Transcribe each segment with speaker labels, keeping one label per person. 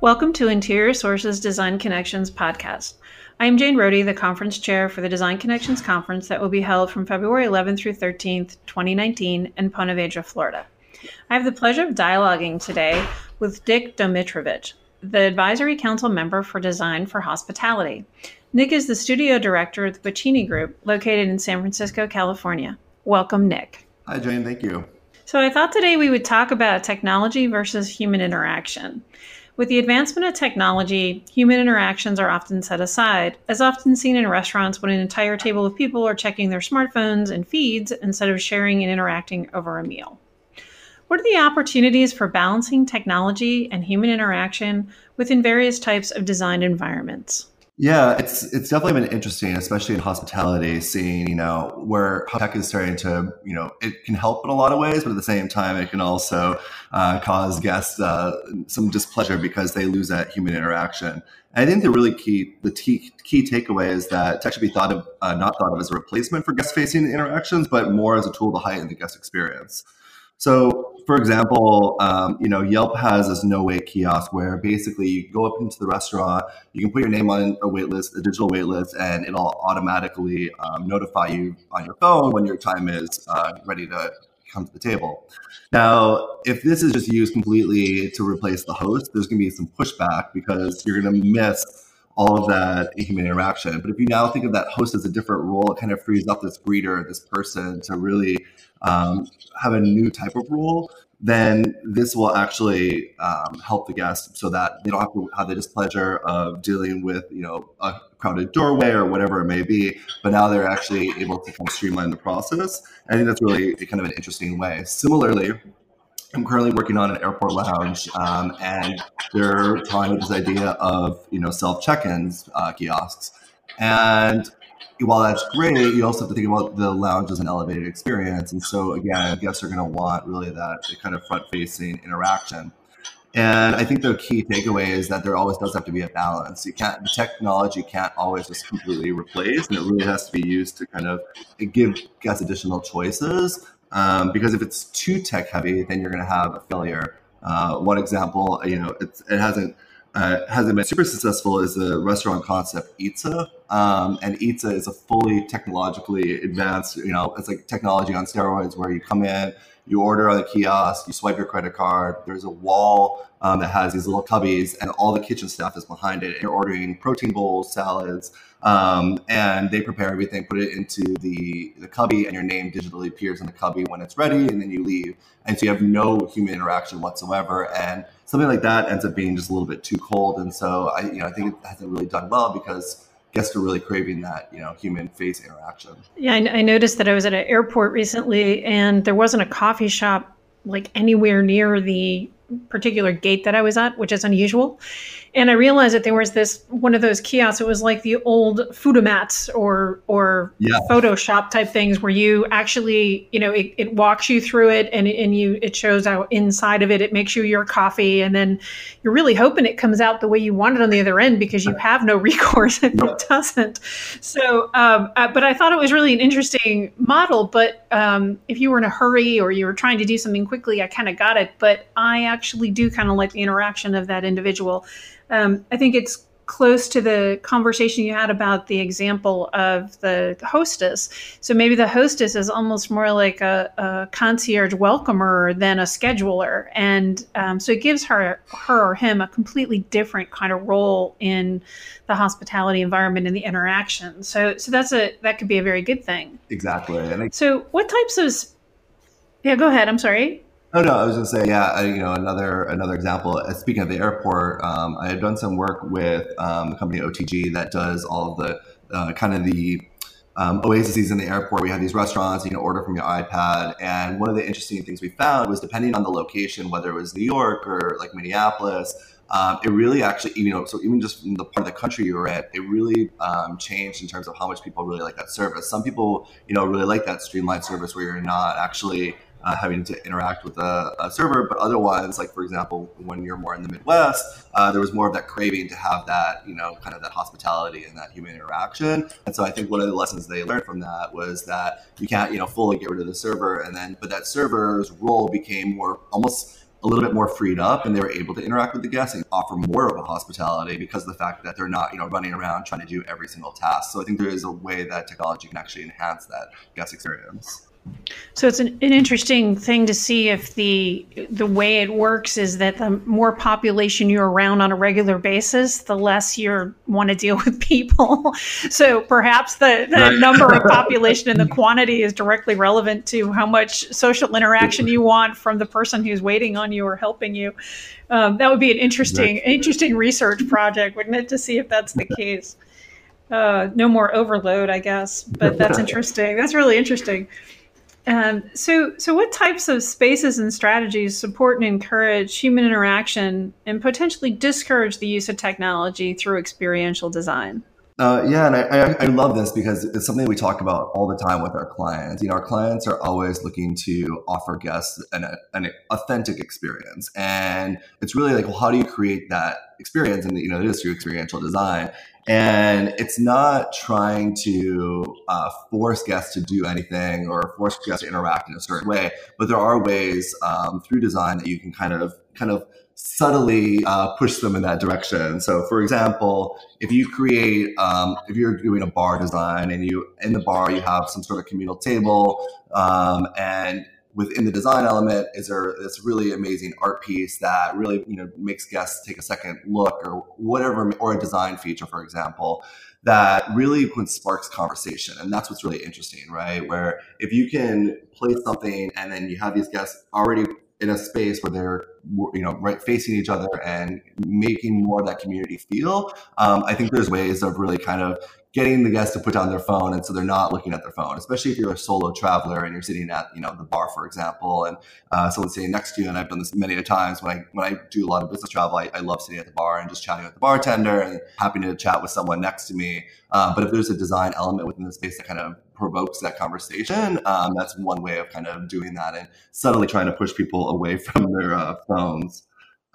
Speaker 1: Welcome to Interior Sources Design Connections podcast. I am Jane Rohde, the conference chair for the Design Connections Conference that will be held from February 11th through 13th, 2019, in Ponte Vedra, Florida. I have the pleasure of dialoguing today with Nick Domitrovich, the Advisory Council member for Design for Hospitality. Nick is the studio director of the Puccini Group, located in San Francisco, California. Welcome, Nick.
Speaker 2: Hi, Jane. Thank you.
Speaker 1: So, I thought today we would talk about technology versus human interaction. With the advancement of technology, human interactions are often set aside, as often seen in restaurants when an entire table of people are checking their smartphones and feeds instead of sharing and interacting over a meal. What are the opportunities for balancing technology and human interaction within various types of designed environments?
Speaker 2: Yeah, it's it's definitely been interesting, especially in hospitality, seeing you know where tech is starting to you know it can help in a lot of ways, but at the same time it can also uh, cause guests uh, some displeasure because they lose that human interaction. And I think the really key the t- key takeaway is that tech should be thought of uh, not thought of as a replacement for guest facing interactions, but more as a tool to heighten the guest experience. So, for example, um, you know, Yelp has this no wait kiosk where basically you go up into the restaurant, you can put your name on a wait list, a digital wait list, and it'll automatically um, notify you on your phone when your time is uh, ready to come to the table. Now, if this is just used completely to replace the host, there's going to be some pushback because you're going to miss all of that human interaction. But if you now think of that host as a different role, it kind of frees up this greeter, this person to really um, have a new type of role, then this will actually um, help the guest so that they don't have to have the displeasure of dealing with you know a crowded doorway or whatever it may be. But now they're actually able to kind of streamline the process. I think that's really kind of an interesting way. Similarly, I'm currently working on an airport lounge, um, and they're trying this idea of you know self check-ins uh, kiosks. And while that's great, you also have to think about the lounge as an elevated experience. And so again, guests are going to want really that kind of front-facing interaction. And I think the key takeaway is that there always does have to be a balance. You can't the technology can't always just completely replace, and it really has to be used to kind of give guests additional choices um, because if it's too tech heavy, then you're going to have a failure. Uh, one example, you know, it hasn't uh, hasn't been super successful is the restaurant concept Eatsa, um, and Eatsa is a fully technologically advanced, you know, it's like technology on steroids where you come in, you order on the kiosk, you swipe your credit card. There's a wall um, that has these little cubbies, and all the kitchen staff is behind it. You're ordering protein bowls, salads, um, and they prepare everything, put it into the, the cubby, and your name digitally appears in the cubby when it's ready, and then you leave. And so you have no human interaction whatsoever. And something like that ends up being just a little bit too cold. And so I, you know, I think it hasn't really done well because guests are really craving that you know human face interaction
Speaker 1: yeah I, I, noticed that i was at an airport recently and there wasn't a coffee shop like anywhere near the particular gate that i was at which is unusual and I realized that there was this one of those kiosks. It was like the old Foodamats or or yeah. Photoshop type things where you actually, you know, it, it walks you through it and and you it shows out inside of it. It makes you your coffee, and then you're really hoping it comes out the way you want it on the other end because you have no recourse if it doesn't. So, um, uh, but I thought it was really an interesting model. But um, if you were in a hurry or you were trying to do something quickly, I kind of got it. But I actually do kind of like the interaction of that individual um, I think it's close to the conversation you had about the example of the hostess. So maybe the hostess is almost more like a, a concierge welcomer than a scheduler, and um, so it gives her her or him a completely different kind of role in the hospitality environment and the interaction. So so that's a that could be a very good thing.
Speaker 2: Exactly.
Speaker 1: I- so what types of yeah, go ahead. I'm sorry.
Speaker 2: Oh no, I was going to say, yeah, you know, another another example. Uh, speaking of the airport, um, I had done some work with um, the company OTG that does all of the uh, kind of the um, oases in the airport. We have these restaurants you know order from your iPad, and one of the interesting things we found was depending on the location, whether it was New York or like Minneapolis. Um, it really actually, you know, so even just the part of the country you were at, it really um, changed in terms of how much people really like that service. Some people, you know, really like that streamlined service where you're not actually uh, having to interact with a, a, server. But otherwise, like for example, when you're more in the Midwest, uh, there was more of that craving to have that, you know, kind of that hospitality and that human interaction. And so I think one of the lessons they learned from that was that you can't, you know, fully get rid of the server, and then but that server's role became more almost a little bit more freed up and they were able to interact with the guests and offer more of a hospitality because of the fact that they're not, you know, running around trying to do every single task. So I think there is a way that technology can actually enhance that guest experience.
Speaker 1: So it's an, an, interesting thing to see if the the way it works is that the more population you're around on a regular basis, the less you want to deal with people. so perhaps the, the right. number of population and the quantity is directly relevant to how much social interaction you want from the person who's waiting on you or helping you. Um, that would be an interesting right. interesting research project, wouldn't it, to see if that's the case. Uh, no more overload, I guess, but that's interesting. That's really interesting. Um, so, so what types of spaces and strategies support and encourage human interaction and potentially discourage the use of technology through experiential design?
Speaker 2: Uh, yeah, and I, I, I, love this because it's something we talk about all the time with our clients. You know, our clients are always looking to offer guests an, an authentic experience, and it's really like, well, how do you create that experience? And you know, it is through experiential design, and it's not trying to uh, force guests to do anything or force guests to interact in a certain way, but there are ways um, through design that you can kind of kind of subtly uh, push them in that direction. So, for example, if you create, um, if you're doing a bar design and you in the bar you have some sort of communal table, um, and within the design element is there this really amazing art piece that really you know makes guests take a second look or whatever, or a design feature, for example. That really sparks conversation, and that's what's really interesting, right? Where if you can play something, and then you have these guests already in a space where they're you know right facing each other and making more of that community feel um, i think there's ways of really kind of getting the guests to put down their phone and so they're not looking at their phone especially if you're a solo traveler and you're sitting at you know the bar for example and uh, someone's sitting next to you and i've done this many a times when i when i do a lot of business travel I, I, love sitting at the bar and just chatting with the bartender and happy to chat with someone next to me uh, but if there's a design element within the space that kind of provokes that conversation. Um, that's one way of kind of doing that and subtly trying to push people away from their uh, phones.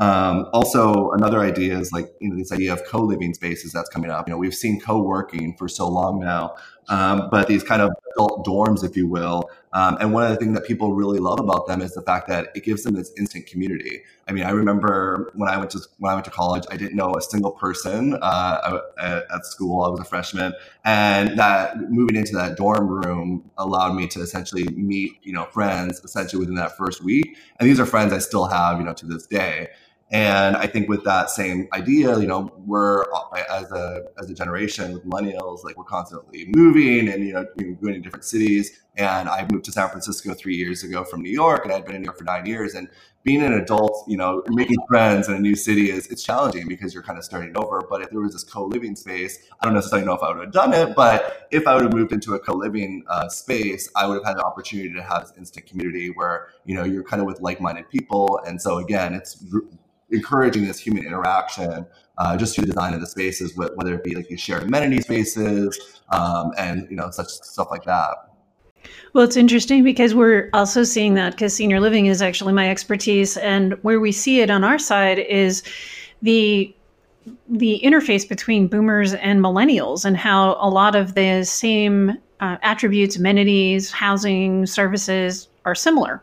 Speaker 2: Um, also, another idea is like you know this idea of co-living spaces that's coming up. You know, we've seen co-working for so long now, um, but these kind of adult dorms, if you will. Um, and one of the things that people really love about them is the fact that it gives them this instant community. I mean, I remember when I went to when I went to college, I didn't know a single person uh, at school. I was a freshman, and that moving into that dorm room allowed me to essentially meet you know friends essentially within that first week. And these are friends I still have you know to this day. And I think with that same idea, you know, we're as a as a generation with millennials, like we're constantly moving and you know going to different cities. And I moved to San Francisco three years ago from New York, and I'd been in New York for nine years. And being an adult, you know, making friends in a new city is it's challenging because you're kind of starting over. But if there was this co-living space, I don't necessarily know if I would have done it, but if I would have moved into a co-living uh, space, I would have had the opportunity to have this instant community where you know you're kind of with like-minded people. And so again, it's encouraging this human interaction uh, just through the design of the spaces, whether it be like these shared amenity spaces um, and you know such stuff like that.
Speaker 1: Well, it's interesting because we're also seeing that because senior living is actually my expertise, and where we see it on our side is the the interface between boomers and millennials and how a lot of the same uh, attributes, amenities, housing, services are similar.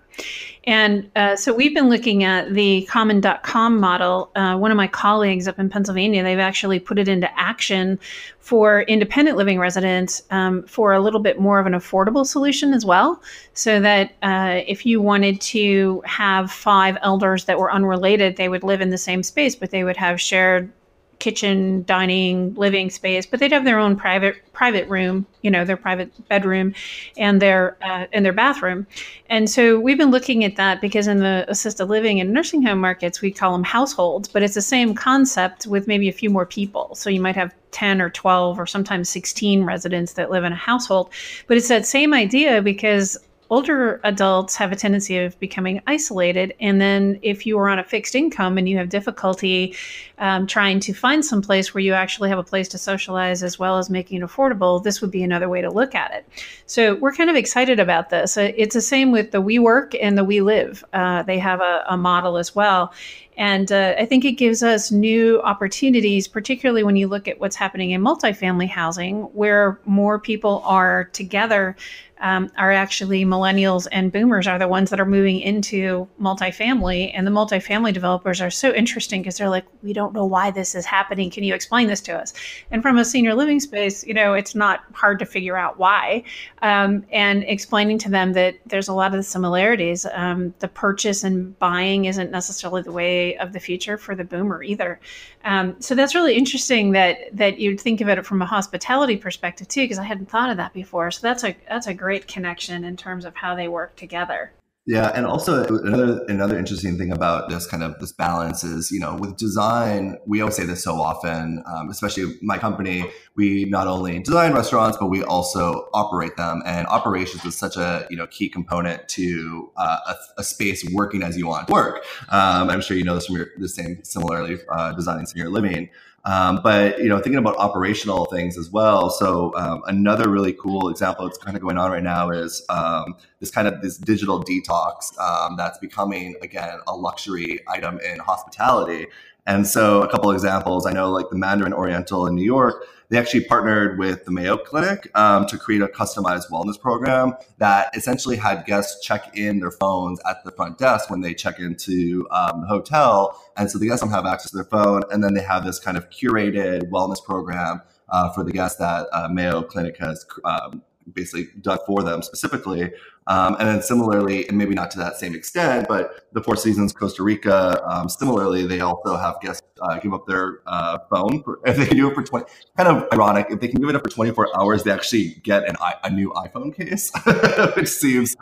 Speaker 1: And uh, so we've been looking at the common.com model. Uh, one of my colleagues up in Pennsylvania, they've actually put it into action for independent living residents um, for a little bit more of an affordable solution as well. So that uh, if you wanted to have five elders that were unrelated, they would live in the same space, but they would have shared kitchen, dining, living space, but they'd have their own private private room, you know, their private bedroom, and their uh, and their bathroom. And so we've been looking at that because in the assisted living and nursing home markets, we call them households, but it's the same concept with maybe a few more people. So you might have 10 or 12 or sometimes 16 residents that live in a household, but it's that same idea because older adults have a tendency of becoming isolated. And then if you are on a fixed income and you have difficulty um, trying to find some place where you actually have a place to socialize as well as making it affordable, this would be another way to look at it. So we're kind of excited about this. Uh, it's the same with the WeWork and the WeLive. Uh, they have a, a model as well. And uh, I think it gives us new opportunities, particularly when you look at what's happening in multifamily housing, where more people are together um, are actually millennials and boomers are the ones that are moving into multifamily. And the multifamily developers are so interesting because they're like, we don't know why this is happening. Can you explain this to us? And from a senior living space, you know, it's not hard to figure out why. Um, and explaining to them that there's a lot of the similarities. Um, the purchase and buying isn't necessarily the way of the future for the boomer either. Um, so that's really interesting that that you'd think of it from a hospitality perspective too, because I hadn't thought of that before. So that's a that's a great connection in terms of how they work together.
Speaker 2: Yeah, and also another another interesting thing about this kind of this balance is, you know, with design, we always say this so often, um, especially my company. We not only design restaurants, but we also operate them, and operations is such a you know key component to uh, a, a, space working as you want work. Um, I'm sure you know this from your the same similarly uh, designing senior living. Um, but you know, thinking about operational things as well. So um, another really cool example that's kind of going on right now is um, this kind of this digital detox um, that's becoming again a luxury item in hospitality. And so, a couple examples. I know, like the Mandarin Oriental in New York, they actually partnered with the Mayo Clinic um, to create a customized wellness program that essentially had guests check in their phones at the front desk when they check into um, the hotel. And so the guests don't have access to their phone. And then they have this kind of curated wellness program uh, for the guests that uh, Mayo Clinic has um, basically done for them specifically. Um, and then similarly, and maybe not to that same extent, but the Four Seasons Costa Rica, um, similarly, they also have guests uh, give up their uh, phone. For, if they can do it for 20, kind of ironic, if they can give it up for 24 hours, they actually get an, a new iPhone case, which seems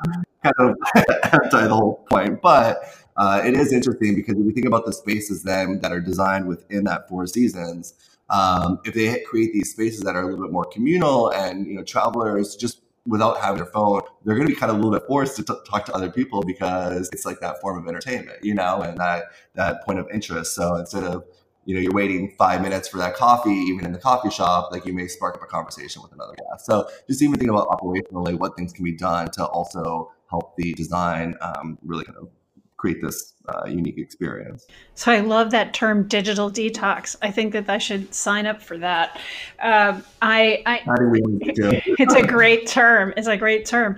Speaker 2: kind of anti the whole point. But uh, it is interesting because if we think about the spaces then that are designed within that Four Seasons, um, if they create these spaces that are a little bit more communal and you know travelers just without having their phone, they're going to be kind of a little bit forced to t- talk to other people because it's like that form of entertainment, you know, and that that point of interest. So instead of you know you're waiting five minutes for that coffee, even in the coffee shop, like you may spark up a conversation with another guest. So just even thinking about operationally what things can be done to also help the design um, really kind of create this uh, unique experience.
Speaker 1: So I love that term digital detox. I think that I should sign up for that. Um, I, I it's a great term. It's a great term.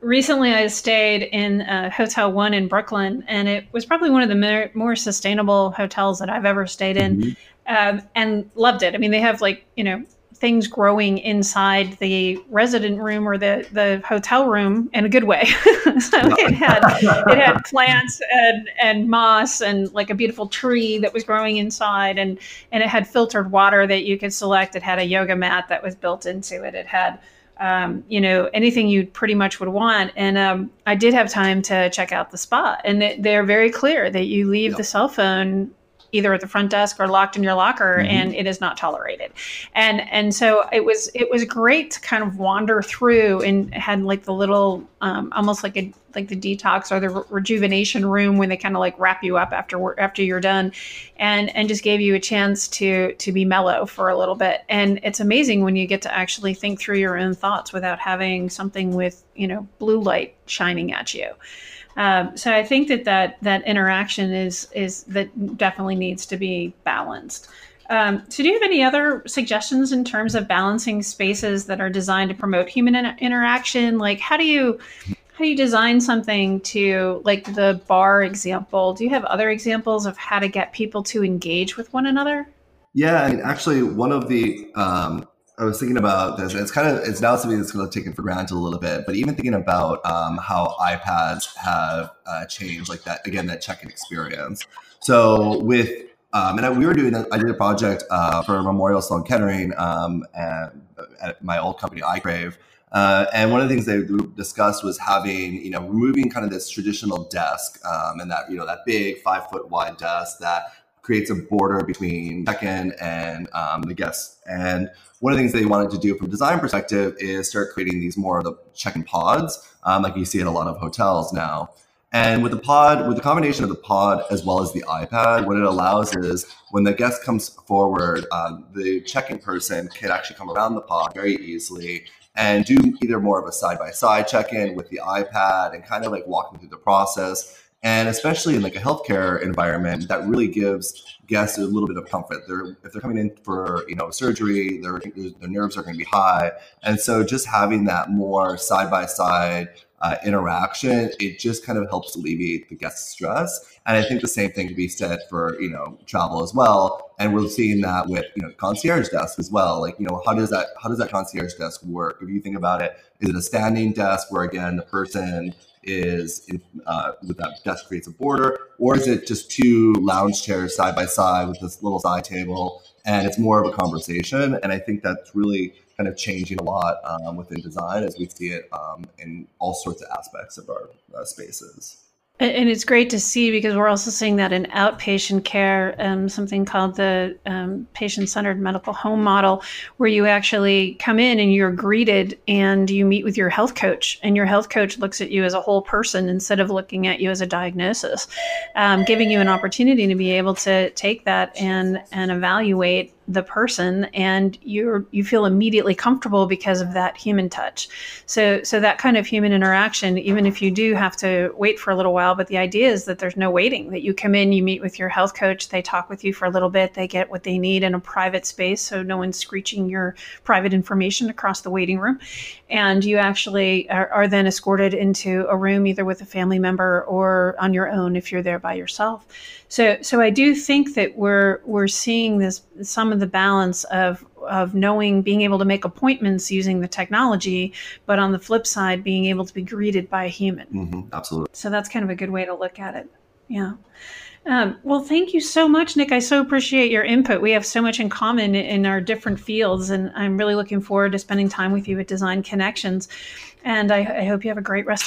Speaker 1: Recently, I stayed in uh, Hotel One in Brooklyn, and it was probably one of the more, more sustainable hotels that I've ever stayed in, mm-hmm. um, and loved it. I mean, they have like you know things growing inside the resident room or the, the hotel room in a good way. so it had it had plants and, and moss and like a beautiful tree that was growing inside and and it had filtered water that you could select. It had a yoga mat that was built into it. It had um, you know anything you pretty much would want. And um, I did have time to check out the spa, and they're very clear that you leave yep. the cell phone either at the front desk or locked in your locker mm-hmm. and it is not tolerated. And and so it was it was great to kind of wander through and had like the little um, almost like a like the detox or the re- rejuvenation room when they kind of like wrap you up after after you're done and and just gave you a chance to to be mellow for a little bit. And it's amazing when you get to actually think through your own thoughts without having something with you know blue light shining at you um, so I think that, that that interaction is is that definitely needs to be balanced. Um, so do you have any other suggestions in terms of balancing spaces that are designed to promote human in- interaction? Like how do you how do you design something to like the bar example? Do you have other examples of how to get people to engage with one another?
Speaker 2: Yeah, mean, actually, one of the um, I was thinking about this. It's kind of it's now something that's kind of taken for granted a little bit, but even thinking about um, how iPads have uh, changed, like that again, that check-in experience. So with um, and I, we were doing I did a project uh, for Memorial Sloan Kettering um, and at my old company iCrave. Uh, and one of the things they discussed was having, you know, removing kind of this traditional desk um, and that, you know, that big five foot wide desk that creates a border between check-in and um, the guests. And one of the things they wanted to do from design perspective is start creating these more of the check-in pods, um, like you see in a lot of hotels now. And with the pod, with the combination of the pod as well as the iPad, what it allows is when the guest comes forward, uh, the check-in person can actually come around the pod very easily and do either more of a side-by-side check-in with the iPad and kind of like walk them through the process And especially in like a healthcare environment, that really gives guests a little bit of comfort. They're if they're coming in for you know surgery, their their nerves are going to be high, and so just having that more side by side interaction, it just kind of helps alleviate the guest stress. And I think the same thing to be said for you know travel as well. And we're seeing that with you know concierge desk as well. Like you know how does that how does that concierge desk work? If you think about it, is it a standing desk where again the person is uh, with that desk creates a border, or is it just two lounge chairs side by side with this little side table, and it's more of a conversation? And I think that's really kind of changing a lot um, within design as we see it um, in all sorts of aspects of our uh, spaces.
Speaker 1: And it's great to see because we're also seeing that in outpatient care, um, something called the um, patient centered medical home model, where you actually come in and you're greeted and you meet with your health coach, and your health coach looks at you as a whole person instead of looking at you as a diagnosis, um, giving you an opportunity to be able to take that and, and evaluate the person and you're you feel immediately comfortable because of that human touch. So so that kind of human interaction even if you do have to wait for a little while but the idea is that there's no waiting that you come in you meet with your health coach they talk with you for a little bit they get what they need in a private space so no one's screeching your private information across the waiting room. And you actually are, are then escorted into a room either with a family member or on your own if you're there by yourself. So so I do think that we're we're seeing this some of the balance of of knowing being able to make appointments using the technology, but on the flip side, being able to be greeted by a human.
Speaker 2: Mm-hmm, absolutely.
Speaker 1: So that's kind of a good way to look at it. Yeah. Um, well, thank you so much, Nick. I so appreciate your input. We have so much in common in our different fields, and I'm really looking forward to spending time with you at Design Connections. And I, I hope you have a great rest